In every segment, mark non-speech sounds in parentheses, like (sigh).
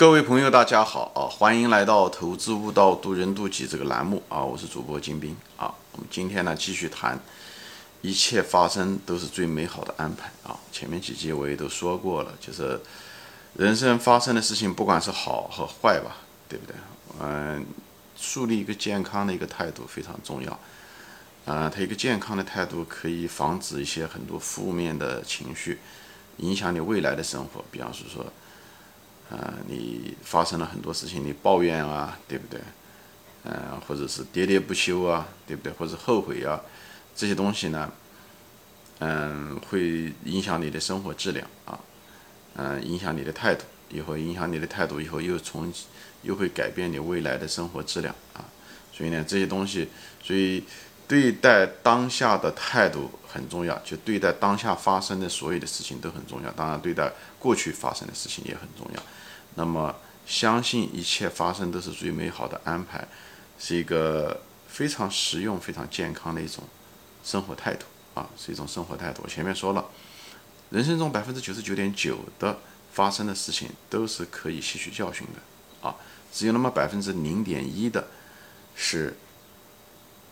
各位朋友，大家好啊！欢迎来到《投资悟道，渡人渡己》这个栏目啊！我是主播金兵啊。我们今天呢，继续谈一切发生都是最美好的安排啊！前面几集我也都说过了，就是人生发生的事情，不管是好和坏吧，对不对？嗯，树立一个健康的一个态度非常重要。啊，他一个健康的态度可以防止一些很多负面的情绪影响你未来的生活，比方是说。啊，你发生了很多事情，你抱怨啊，对不对？嗯，或者是喋喋不休啊，对不对？或者后悔啊，这些东西呢，嗯，会影响你的生活质量啊，嗯，影响你的态度，以后影响你的态度，以后又从又会改变你未来的生活质量啊。所以呢，这些东西，所以对待当下的态度很重要，就对待当下发生的所有的事情都很重要。当然，对待过去发生的事情也很重要。那么，相信一切发生都是最美好的安排，是一个非常实用、非常健康的一种生活态度啊，是一种生活态度。前面说了，人生中百分之九十九点九的发生的事情都是可以吸取教训的啊，只有那么百分之零点一的是，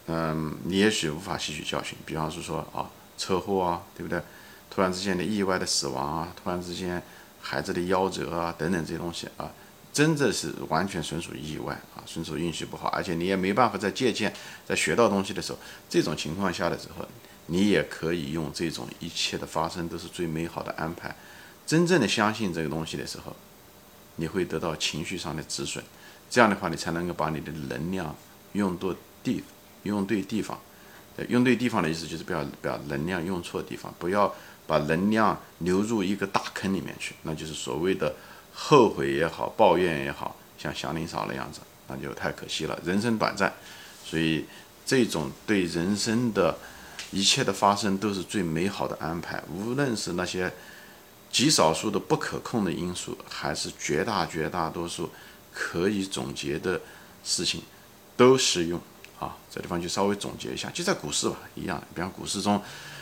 嗯，你也许无法吸取教训。比方是说啊，车祸啊，对不对？突然之间的意外的死亡啊，突然之间。孩子的夭折啊，等等这些东西啊，真的是完全纯属意外啊，纯属运气不好，而且你也没办法在借鉴，在学到东西的时候，这种情况下的时候，你也可以用这种一切的发生都是最美好的安排，真正的相信这个东西的时候，你会得到情绪上的止损，这样的话，你才能够把你的能量用对地，用对地方，用对地方的意思就是不要不要能量用错地方，不要。把能量流入一个大坑里面去，那就是所谓的后悔也好，抱怨也好，像祥林嫂那样子，那就太可惜了。人生短暂，所以这种对人生的一切的发生都是最美好的安排。无论是那些极少数的不可控的因素，还是绝大绝大多数可以总结的事情，都适用啊。这地方就稍微总结一下，就在股市吧，一样。比方股市中。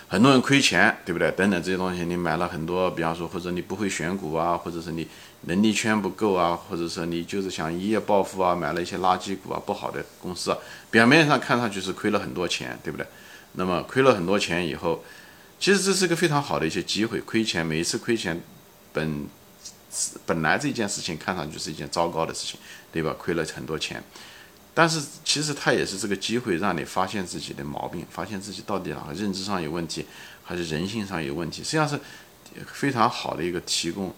很多人亏钱，对不对？等等这些东西，你买了很多，比方说，或者你不会选股啊，或者是你能力圈不够啊，或者说你就是想一夜暴富啊，买了一些垃圾股啊，不好的公司啊，表面上看上去是亏了很多钱，对不对？那么亏了很多钱以后，其实这是个非常好的一些机会。亏钱，每一次亏钱，本本来这件事情看上去是一件糟糕的事情，对吧？亏了很多钱。但是其实它也是这个机会，让你发现自己的毛病，发现自己到底哪个认知上有问题，还是人性上有问题，实际上是非常好的一个提供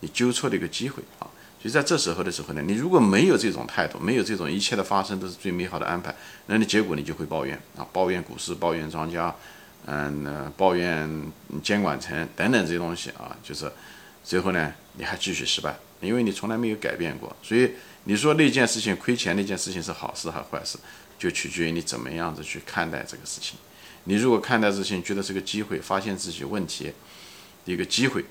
你纠错的一个机会啊。就在这时候的时候呢，你如果没有这种态度，没有这种一切的发生都是最美好的安排，那你结果你就会抱怨啊，抱怨股市，抱怨庄家，嗯，抱怨监管层等等这些东西啊，就是最后呢，你还继续失败，因为你从来没有改变过，所以。你说那件事情亏钱那件事情是好事还是坏事，就取决于你怎么样子去看待这个事情。你如果看待事情觉得是个机会，发现自己问题一个机会，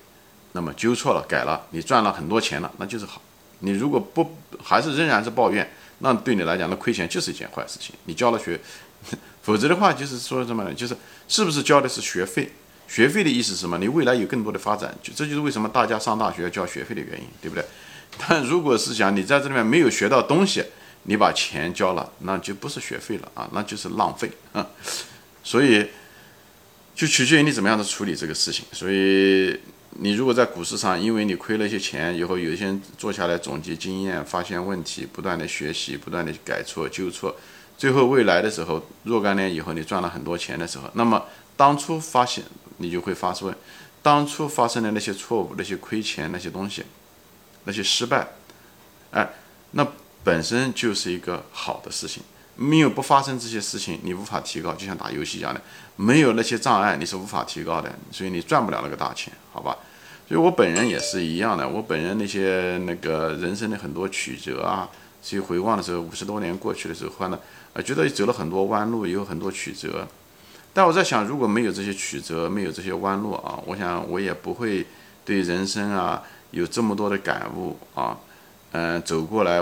那么纠错了改了，你赚了很多钱了，那就是好。你如果不还是仍然是抱怨，那对你来讲，那亏钱就是一件坏事情。你交了学，(laughs) 否则的话就是说什么呢？就是是不是交的是学费？学费的意思是什么？你未来有更多的发展，就这就是为什么大家上大学要交学费的原因，对不对？(laughs) 但如果是讲你在这里面没有学到东西，你把钱交了，那就不是学费了啊，那就是浪费啊。所以就取决于你怎么样的处理这个事情。所以你如果在股市上，因为你亏了一些钱以后，有一些人坐下来总结经验，发现问题，不断的学习，不断的改错纠错，最后未来的时候，若干年以后你赚了很多钱的时候，那么当初发现你就会发问：当初发生的那些错误、那些亏钱那些东西。那些失败，哎，那本身就是一个好的事情。没有不发生这些事情，你无法提高。就像打游戏一样的，没有那些障碍，你是无法提高的。所以你赚不了那个大钱，好吧？所以我本人也是一样的。我本人那些那个人生的很多曲折啊，去回望的时候，五十多年过去的时候，换了啊，觉得走了很多弯路，也有很多曲折。但我在想，如果没有这些曲折，没有这些弯路啊，我想我也不会对人生啊。有这么多的感悟啊，嗯，走过来，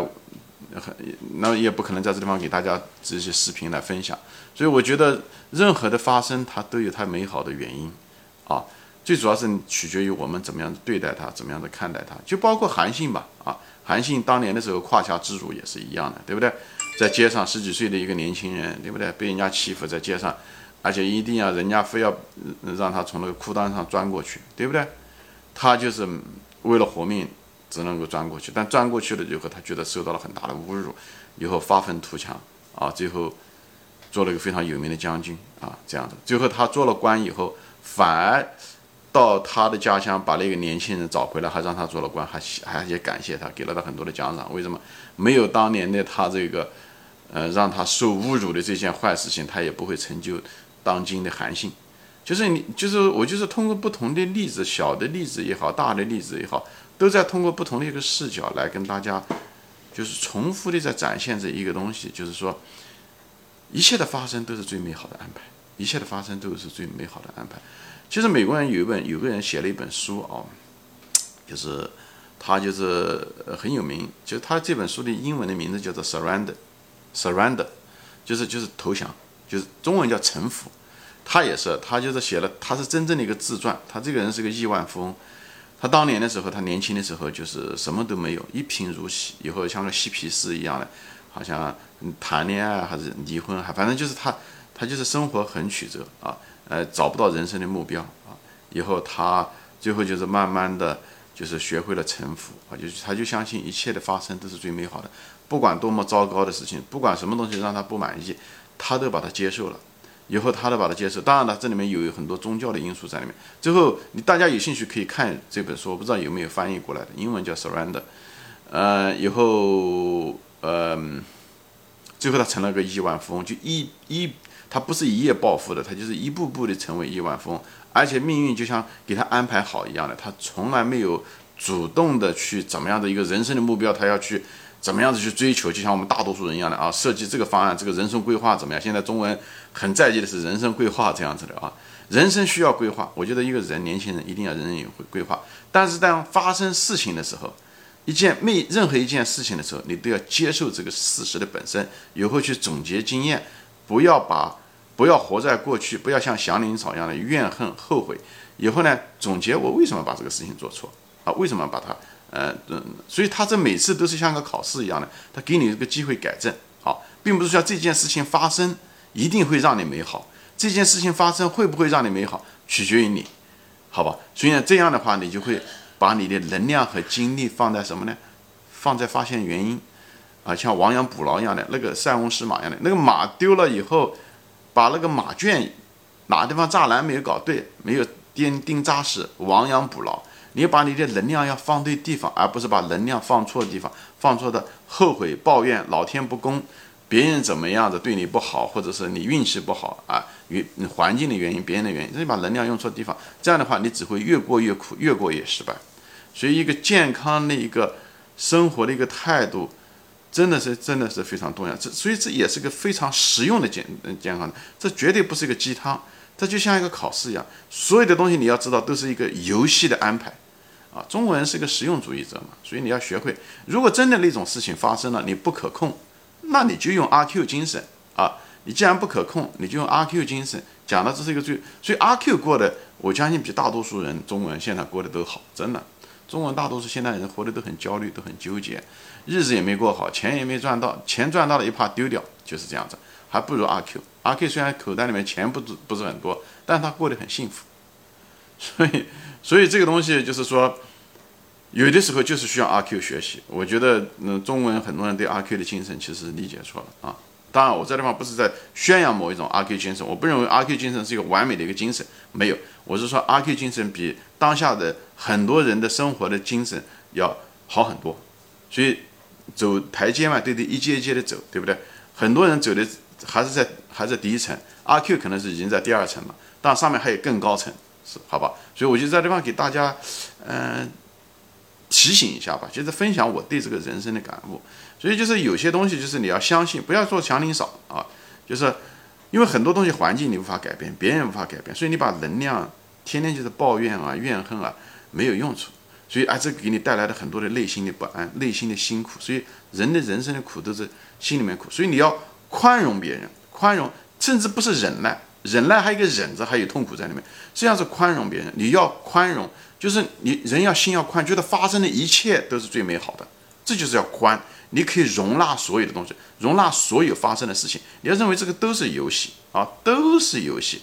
很那也不可能在这地方给大家这些视频来分享，所以我觉得任何的发生它都有它美好的原因啊，最主要是取决于我们怎么样对待它，怎么样的看待它。就包括韩信吧，啊，韩信当年的时候胯下之辱也是一样的，对不对？在街上十几岁的一个年轻人，对不对？被人家欺负在街上，而且一定要人家非要让他从那个裤裆上钻过去，对不对？他就是为了活命，只能够钻过去。但钻过去了以后，他觉得受到了很大的侮辱，以后发愤图强啊，最后做了一个非常有名的将军啊，这样的。最后他做了官以后，反而。到他的家乡，把那个年轻人找回来，还让他做了官，还还也感谢他，给了他很多的奖赏。为什么没有当年的他这个，呃，让他受侮辱的这件坏事情，他也不会成就当今的韩信。就是你，就是我，就是通过不同的例子，小的例子也好，大的例子也好，都在通过不同的一个视角来跟大家，就是重复的在展现这一个东西，就是说，一切的发生都是最美好的安排，一切的发生都是最美好的安排。其实美国人有一本，有个人写了一本书啊，就是他就是很有名，就是他这本书的英文的名字叫做 Surrender，Surrender，就是就是投降，就是中文叫沉浮。他也是，他就是写了，他是真正的一个自传。他这个人是个亿万富翁，他当年的时候，他年轻的时候就是什么都没有，一贫如洗，以后像个嬉皮士一样的，好像谈恋爱还是离婚，还反正就是他，他就是生活很曲折啊。呃，找不到人生的目标啊，以后他最后就是慢慢的就是学会了臣服啊，就他就相信一切的发生都是最美好的，不管多么糟糕的事情，不管什么东西让他不满意，他都把它接受了，以后他都把它接受。当然了，这里面有很多宗教的因素在里面。最后你大家有兴趣可以看这本书，我不知道有没有翻译过来的，英文叫 Surrender。呃，以后呃，最后他成了个亿万富翁，就一一。他不是一夜暴富的，他就是一步步的成为亿万富翁，而且命运就像给他安排好一样的，他从来没有主动的去怎么样的一个人生的目标，他要去怎么样子去追求，就像我们大多数人一样的啊，设计这个方案，这个人生规划怎么样？现在中文很在意的是人生规划这样子的啊，人生需要规划，我觉得一个人年轻人一定要人人有规划，但是当发生事情的时候，一件没任何一件事情的时候，你都要接受这个事实的本身，以后去总结经验，不要把。不要活在过去，不要像祥林嫂一样的怨恨后悔。以后呢，总结我为什么把这个事情做错啊？为什么把它呃？所以他这每次都是像个考试一样的，他给你一个机会改正。好，并不是说这件事情发生一定会让你美好，这件事情发生会不会让你美好，取决于你，好吧？所以呢，这样的话，你就会把你的能量和精力放在什么呢？放在发现原因啊，像亡羊补牢一样的那个塞翁失马一样的，那个马丢了以后。把那个马圈哪个地方栅栏没有搞对，没有钉钉扎实，亡羊补牢。你把你的能量要放对地方，而不是把能量放错地方，放错的后悔、抱怨老天不公，别人怎么样子对你不好，或者是你运气不好啊，与环境的原因、别人的原因，你把能量用错地方，这样的话你只会越过越苦，越过越失败。所以，一个健康的一个生活的一个态度。真的是，真的是非常重要。这所以这也是个非常实用的健健康的，这绝对不是一个鸡汤，这就像一个考试一样。所有的东西你要知道，都是一个游戏的安排，啊，中国人是个实用主义者嘛，所以你要学会，如果真的那种事情发生了，你不可控，那你就用阿 Q 精神啊。你既然不可控，你就用阿 Q 精神。讲的这是一个最，所以阿 Q 过的，我相信比大多数人中国人现在过得都好，真的。中国大多数现代人活得都很焦虑，都很纠结，日子也没过好，钱也没赚到，钱赚到了，一怕丢掉，就是这样子，还不如阿 Q。阿 Q 虽然口袋里面钱不不是很多，但他过得很幸福。所以，所以这个东西就是说，有的时候就是需要阿 Q 学习。我觉得，嗯，中文很多人对阿 Q 的精神其实理解错了啊。当然，我这地方不是在宣扬某一种阿 Q 精神，我不认为阿 Q 精神是一个完美的一个精神，没有。我是说阿 Q 精神比当下的很多人的生活的精神要好很多，所以走台阶嘛，对对，一阶一阶的走，对不对？很多人走的还是在还在第一层，阿 Q 可能是已经在第二层了，但上面还有更高层，是好吧？所以我就在地方给大家，嗯。提醒一下吧，就是分享我对这个人生的感悟。所以就是有些东西，就是你要相信，不要做强领少啊。就是因为很多东西环境你无法改变，别人无法改变，所以你把能量天天就是抱怨啊、怨恨啊，没有用处。所以啊，这给你带来了很多的内心的不安、内心的辛苦。所以人的人生的苦都是心里面苦。所以你要宽容别人，宽容甚至不是忍耐，忍耐还有一个忍着，还有痛苦在里面。实际上是宽容别人，你要宽容，就是你人要心要宽，觉得发生的一切都是最美好的，这就是要宽。你可以容纳所有的东西，容纳所有发生的事情。你要认为这个都是游戏啊，都是游戏，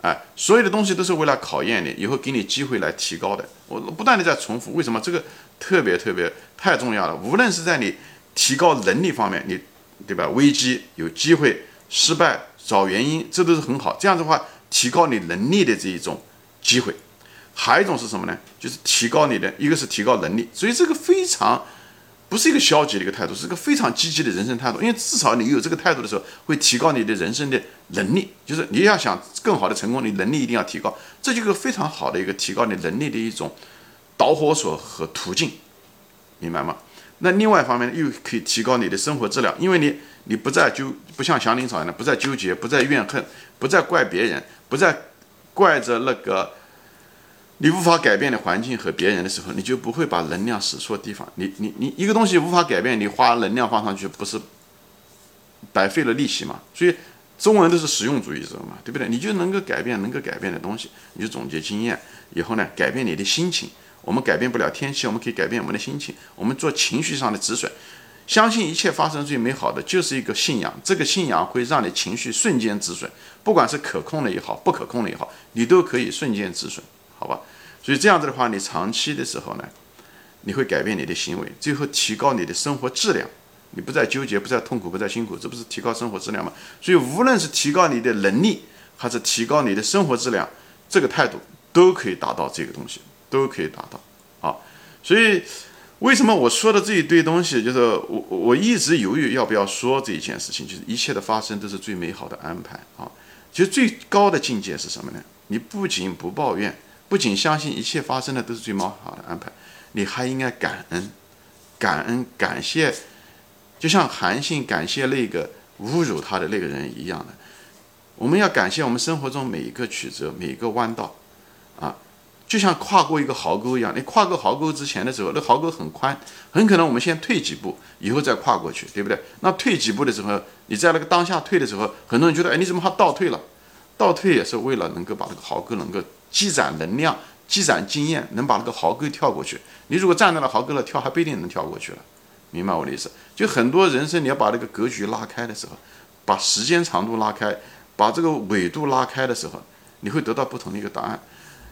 哎，所有的东西都是为了考验你，以后给你机会来提高的。我不断的在重复，为什么这个特别特别太重要了？无论是在你提高能力方面，你对吧？危机有机会，失败找原因，这都是很好。这样的话，提高你能力的这一种机会。还有一种是什么呢？就是提高你的，一个是提高能力，所以这个非常。不是一个消极的一个态度，是个非常积极的人生态度。因为至少你有这个态度的时候，会提高你的人生的能力。就是你要想更好的成功，你能力一定要提高，这就是非常好的一个提高你能力的一种导火索和途径，明白吗？那另外一方面又可以提高你的生活质量，因为你你不再纠，不像祥林嫂一样，不再纠结，不再怨恨，不再怪别人，不再怪着那个。你无法改变的环境和别人的时候，你就不会把能量使错地方。你你你一个东西无法改变，你花能量放上去，不是白费了力气嘛？所以中文都是实用主义者嘛，对不对？你就能够改变能够改变的东西，你就总结经验以后呢，改变你的心情。我们改变不了天气，我们可以改变我们的心情。我们做情绪上的止损，相信一切发生最美好的就是一个信仰。这个信仰会让你情绪瞬间止损，不管是可控的也好，不可控的也好，你都可以瞬间止损。好吧，所以这样子的话，你长期的时候呢，你会改变你的行为，最后提高你的生活质量。你不再纠结，不再痛苦，不再辛苦，这不是提高生活质量吗？所以无论是提高你的能力，还是提高你的生活质量，这个态度都可以达到这个东西，都可以达到。啊，所以为什么我说的这一堆东西，就是我我一直犹豫要不要说这一件事情，就是一切的发生都是最美好的安排啊。其实最高的境界是什么呢？你不仅不抱怨。不仅相信一切发生的都是最美好的安排，你还应该感恩、感恩、感谢，就像韩信感谢那个侮辱他的那个人一样的。我们要感谢我们生活中每一个曲折、每一个弯道，就像跨过一个壕沟一样。你跨过壕沟之前的时候，那壕沟很宽，很可能我们先退几步，以后再跨过去，对不对？那退几步的时候，你在那个当下退的时候，很多人觉得，哎，你怎么还倒退了？倒退也是为了能够把这个壕沟能够。积攒能量，积攒经验，能把那个壕沟跳过去。你如果站在了壕沟了跳，还不一定能跳过去了。明白我的意思？就很多人生，你要把这个格局拉开的时候，把时间长度拉开，把这个纬度拉开的时候，你会得到不同的一个答案。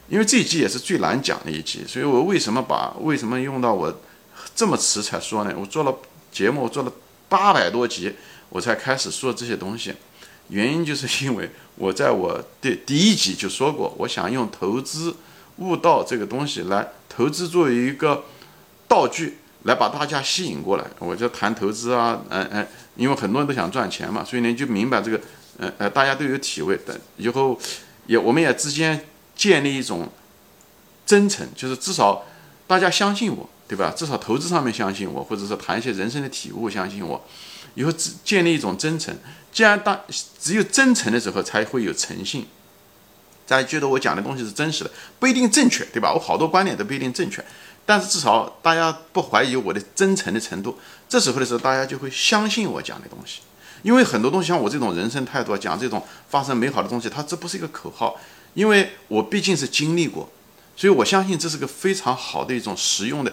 因为这一集也是最难讲的一集，所以我为什么把为什么用到我这么迟才说呢？我做了节目，我做了八百多集，我才开始说这些东西。原因就是因为我在我的第一集就说过，我想用投资悟道这个东西来投资作为一个道具，来把大家吸引过来。我就谈投资啊，嗯嗯，因为很多人都想赚钱嘛，所以呢就明白这个，呃呃，大家都有体会的。以后也我们也之间建立一种真诚，就是至少大家相信我，对吧？至少投资上面相信我，或者是谈一些人生的体悟相信我。以后只建立一种真诚，既然当只有真诚的时候，才会有诚信。大家觉得我讲的东西是真实的，不一定正确，对吧？我好多观点都不一定正确，但是至少大家不怀疑我的真诚的程度。这时候的时候，大家就会相信我讲的东西。因为很多东西像我这种人生态度，讲这种发生美好的东西，它这不是一个口号，因为我毕竟是经历过，所以我相信这是个非常好的一种实用的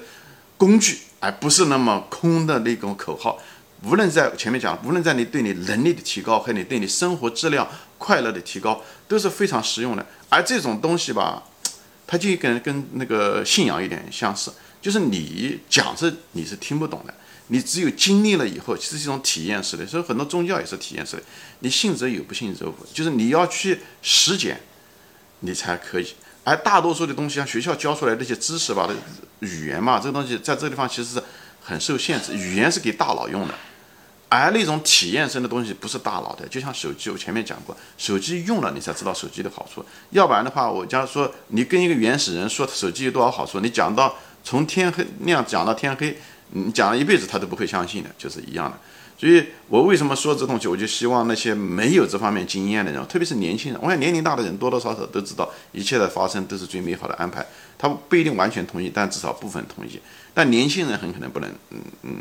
工具，而不是那么空的那种口号。无论在前面讲，无论在你对你能力的提高和你对你生活质量快乐的提高，都是非常实用的。而这种东西吧，它就跟跟那个信仰有点相似，就是你讲是你是听不懂的，你只有经历了以后，其实是一种体验式的。所以很多宗教也是体验式的，你信则有，不信则无，就是你要去实践，你才可以。而大多数的东西，像学校教出来那些知识吧的语言嘛，这个东西在这个地方其实是很受限制。语言是给大脑用的。而那种体验生的东西不是大脑的，就像手机，我前面讲过，手机用了你才知道手机的好处，要不然的话，我假如说你跟一个原始人说手机有多少好处，你讲到从天黑那样讲到天黑，你讲了一辈子他都不会相信的，就是一样的。所以我为什么说这东西，我就希望那些没有这方面经验的人，特别是年轻人，我想年龄大的人多多少少都知道一切的发生都是最美好的安排，他不一定完全同意，但至少部分同意。但年轻人很可能不能，嗯嗯。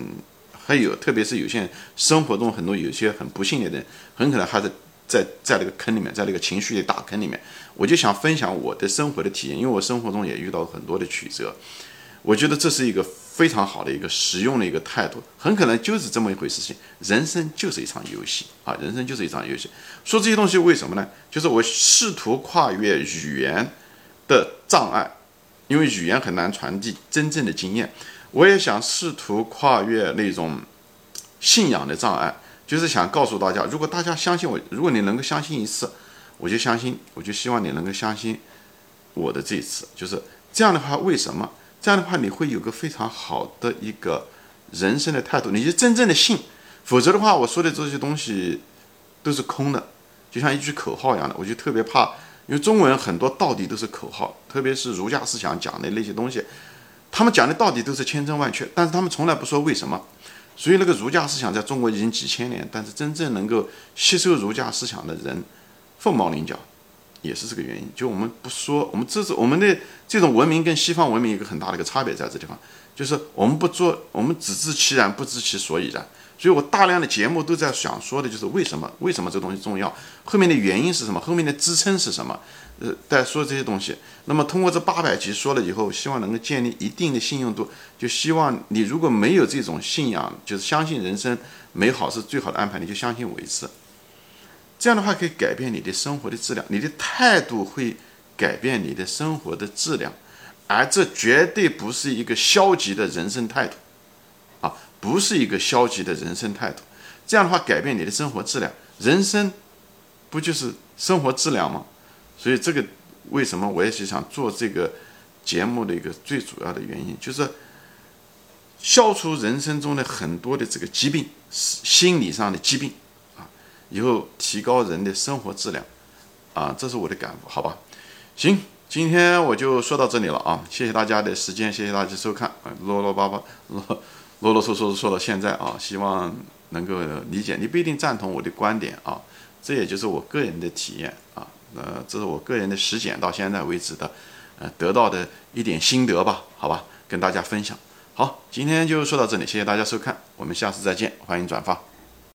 还有，特别是有些生活中很多有些很不幸的人，很可能还是在在那个坑里面，在那个情绪的大坑里面，我就想分享我的生活的体验，因为我生活中也遇到很多的曲折，我觉得这是一个非常好的一个实用的一个态度，很可能就是这么一回事情。人生就是一场游戏啊，人生就是一场游戏。说这些东西为什么呢？就是我试图跨越语言的障碍，因为语言很难传递真正的经验。我也想试图跨越那种信仰的障碍。就是想告诉大家，如果大家相信我，如果你能够相信一次，我就相信，我就希望你能够相信我的这一次。就是这样的话，为什么？这样的话，你会有个非常好的一个人生的态度，你就真正的信。否则的话，我说的这些东西都是空的，就像一句口号一样的。我就特别怕，因为中文很多道理都是口号，特别是儒家思想讲的那些东西，他们讲的道理都是千真万确，但是他们从来不说为什么。所以那个儒家思想在中国已经几千年，但是真正能够吸收儒家思想的人凤毛麟角，也是这个原因。就我们不说，我们这是我们的这种文明跟西方文明一个很大的一个差别在这地方，就是我们不做，我们只知其然，不知其所以然。所以我大量的节目都在想说的就是为什么？为什么这东西重要？后面的原因是什么？后面的支撑是什么？呃，在说这些东西。那么通过这八百集说了以后，希望能够建立一定的信用度。就希望你如果没有这种信仰，就是相信人生美好是最好的安排，你就相信我一次。这样的话可以改变你的生活的质量，你的态度会改变你的生活的质量，而这绝对不是一个消极的人生态度。啊不是一个消极的人生态度，这样的话改变你的生活质量，人生不就是生活质量吗？所以这个为什么我也是想做这个节目的一个最主要的原因，就是消除人生中的很多的这个疾病，心理上的疾病，以后提高人的生活质量啊，这是我的感悟，好吧？行，今天我就说到这里了啊，谢谢大家的时间，谢谢大家收看啊，啰啰巴巴 (laughs) 啰。啰啰嗦嗦说到现在啊，希望能够理解。你不一定赞同我的观点啊，这也就是我个人的体验啊。呃，这是我个人的实践到现在为止的，呃，得到的一点心得吧，好吧，跟大家分享。好，今天就说到这里，谢谢大家收看，我们下次再见，欢迎转发。